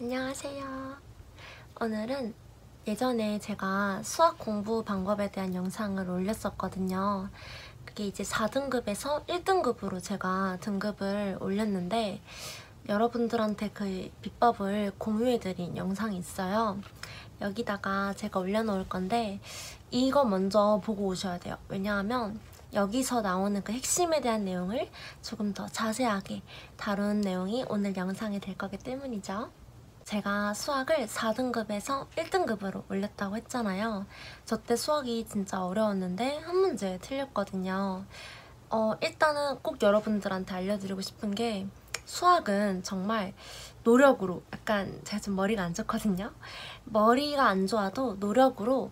안녕하세요. 오늘은 예전에 제가 수학 공부 방법에 대한 영상을 올렸었거든요. 그게 이제 4등급에서 1등급으로 제가 등급을 올렸는데 여러분들한테 그 비법을 공유해드린 영상이 있어요. 여기다가 제가 올려놓을 건데 이거 먼저 보고 오셔야 돼요. 왜냐하면 여기서 나오는 그 핵심에 대한 내용을 조금 더 자세하게 다룬 내용이 오늘 영상이 될 거기 때문이죠. 제가 수학을 4등급에서 1등급으로 올렸다고 했잖아요. 저 때 수학이 진짜 어려웠는데 한 문제 틀렸거든요. 어, 일단은 꼭 여러분들한테 알려드리고 싶은 게 수학은 정말 노력으로 약간 제가 좀 머리가 안 좋거든요. 머리가 안 좋아도 노력으로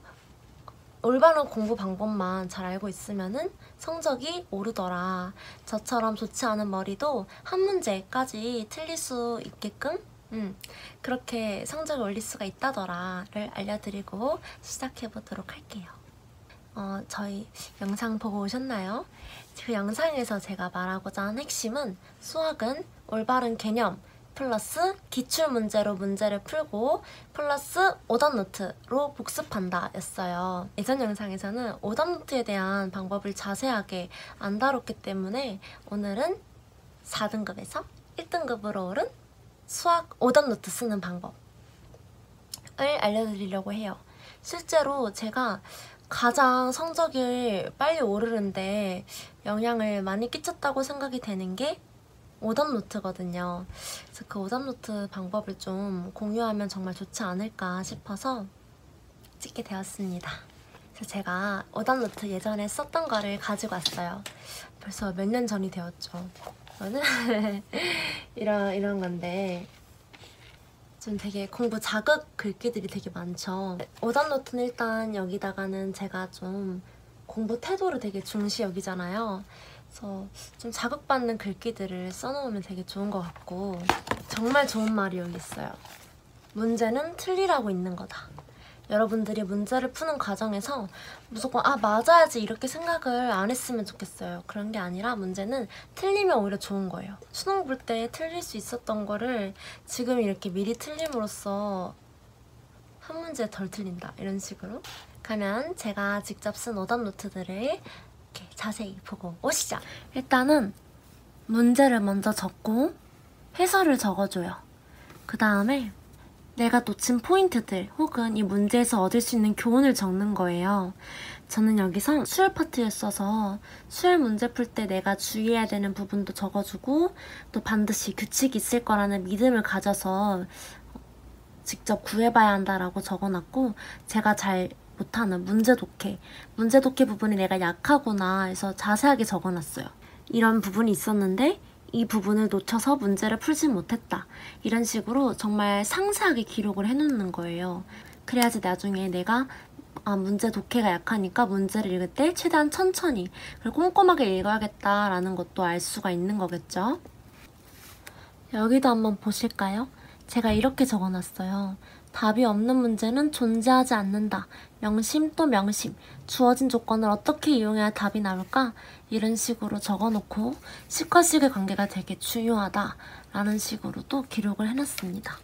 올바른 공부 방법만 잘 알고 있으면은 성적이 오르더라. 저처럼 좋지 않은 머리도 한 문제까지 틀릴 수 있게끔 음, 그렇게 성적을 올릴 수가 있다더라를 알려드리고 시작해 보도록 할게요. 어, 저희 영상 보고 오셨나요? 그 영상에서 제가 말하고자 한 핵심은 수학은 올바른 개념 플러스 기출 문제로 문제를 풀고 플러스 오답 노트로 복습한다 였어요. 예전 영상에서는 오답 노트에 대한 방법을 자세하게 안 다뤘기 때문에 오늘은 4등급에서 1등급으로 오른 수학 오답 노트 쓰는 방법을 알려드리려고 해요. 실제로 제가 가장 성적이 빨리 오르는데 영향을 많이 끼쳤다고 생각이 되는 게 오답 노트거든요. 그래서 그 오답 노트 방법을 좀 공유하면 정말 좋지 않을까 싶어서 찍게 되었습니다. 그래서 제가 오답 노트 예전에 썼던 거를 가지고 왔어요. 벌써 몇 년 전이 되었죠. 저는 이런 이런 건데 좀 되게 공부 자극 글귀들이 되게 많죠. 오답 노트는 일단 여기다가는 제가 좀 공부 태도를 되게 중시 여기잖아요. 그래서 좀 자극받는 글귀들을 써놓으면 되게 좋은 것 같고 정말 좋은 말이 여기 있어요. 문제는 틀리라고 있는 거다. 여러분들이 문제를 푸는 과정에서 무조건 아 맞아야지 이렇게 생각을 안 했으면 좋겠어요. 그런 게 아니라 문제는 틀리면 오히려 좋은 거예요. 수능 볼 때 틀릴 수 있었던 거를 지금 이렇게 미리 틀림으로써 한 문제 덜 틀린다 이런 식으로 가면 제가 직접 쓴 오답 노트들을 이렇게 자세히 보고 오시죠. 일단은 문제를 먼저 적고 해설을 적어줘요. 그 다음에 내가 놓친 포인트들 혹은 이 문제에서 얻을 수 있는 교훈을 적는 거예요. 저는 여기서 수열 파트에 써서 수열 문제 풀 때 내가 주의해야 되는 부분도 적어주고 또 반드시 규칙이 있을 거라는 믿음을 가져서 직접 구해봐야 한다라고 적어놨고 제가 잘 못하는 문제 독해 문제 독해 부분이 내가 약하구나 해서 자세하게 적어놨어요. 이런 부분이 있었는데 이 부분을 놓쳐서 문제를 풀지 못했다. 이런 식으로 정말 상세하게 기록을 해놓는 거예요. 그래야지 나중에 내가 아, 문제 독해가 약하니까 문제를 읽을 때 최대한 천천히 그리고 꼼꼼하게 읽어야겠다라는 것도 알 수가 있는 거겠죠. 여기도 한번 보실까요? 제가 이렇게 적어놨어요. 답이 없는 문제는 존재하지 않는다. 명심 또 명심. 주어진 조건을 어떻게 이용해야 답이 나올까? 이런 식으로 적어놓고 식과 식의 관계가 되게 중요하다. 라는 식으로 또 기록을 해놨습니다.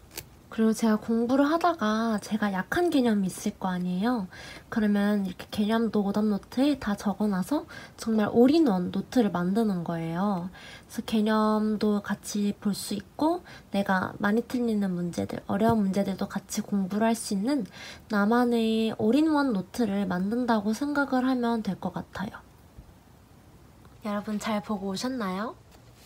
그리고 제가 공부를 하다가 제가 약한 개념이 있을 거 아니에요. 그러면 이렇게 개념도 오답 노트에 다 적어놔서 정말 올인원 노트를 만드는 거예요. 그래서 개념도 같이 볼 수 있고 내가 많이 틀리는 문제들, 어려운 문제들도 같이 공부를 할 수 있는 나만의 올인원 노트를 만든다고 생각을 하면 될 것 같아요. 여러분 잘 보고 오셨나요?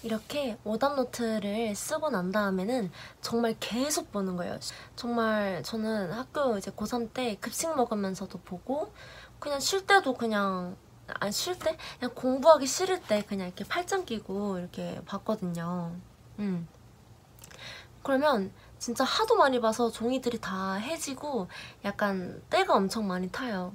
이렇게 오답 노트를 쓰고 난 다음에는 정말 계속 보는 거예요. 정말 저는 학교 이제 고3 때 급식 먹으면서도 보고 그냥 쉴 때도 그냥 안 쉴 때? 그냥 공부하기 싫을 때 그냥 이렇게 팔짱 끼고 이렇게 봤거든요. 음. 그러면 진짜 하도 많이 봐서 종이들이 다 해지고 약간 때가 엄청 많이 타요.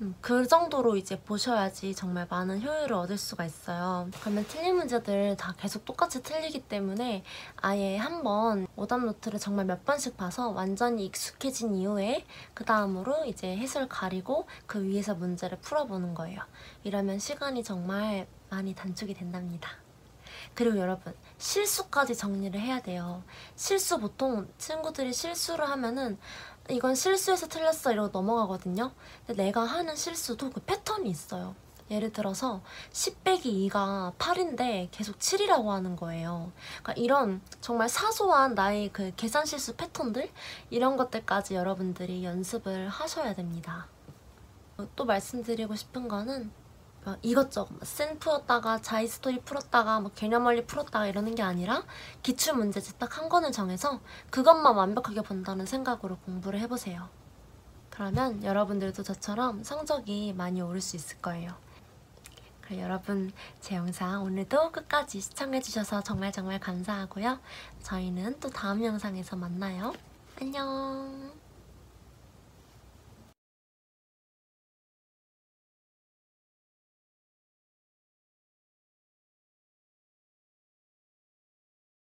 음, 그 정도로 이제 보셔야지 정말 많은 효율을 얻을 수가 있어요. 그러면 틀린 문제들 다 계속 똑같이 틀리기 때문에 아예 한번 오답 노트를 정말 몇 번씩 봐서 완전히 익숙해진 이후에 그 다음으로 이제 해설 가리고 그 위에서 문제를 풀어보는 거예요. 이러면 시간이 정말 많이 단축이 된답니다. 그리고 여러분 실수까지 정리를 해야 돼요. 실수 보통 친구들이 실수를 하면은 이건 실수해서 틀렸어 이러고 넘어가거든요. 근데 내가 하는 실수도 그 패턴이 있어요. 예를 들어서 10 빼기 2가 8인데 계속 7이라고 하는 거예요. 그러니까 이런 정말 사소한 나의 그 계산 실수 패턴들 이런 것들까지 여러분들이 연습을 하셔야 됩니다. 어, 또 말씀드리고 싶은 거는 막 이것저것 막센 풀었다가 자이 스토리 풀었다가 뭐 개념 원리 풀었다가 이러는 게 아니라 기출 문제집 딱 한 권을 정해서 그것만 완벽하게 본다는 생각으로 공부를 해보세요. 그러면 여러분들도 저처럼 성적이 많이 오를 수 있을 거예요. 그럼 여러분 제 영상 오늘도 끝까지 시청해주셔서 정말 정말 감사하고요. 저희는 또 다음 영상에서 만나요. 안녕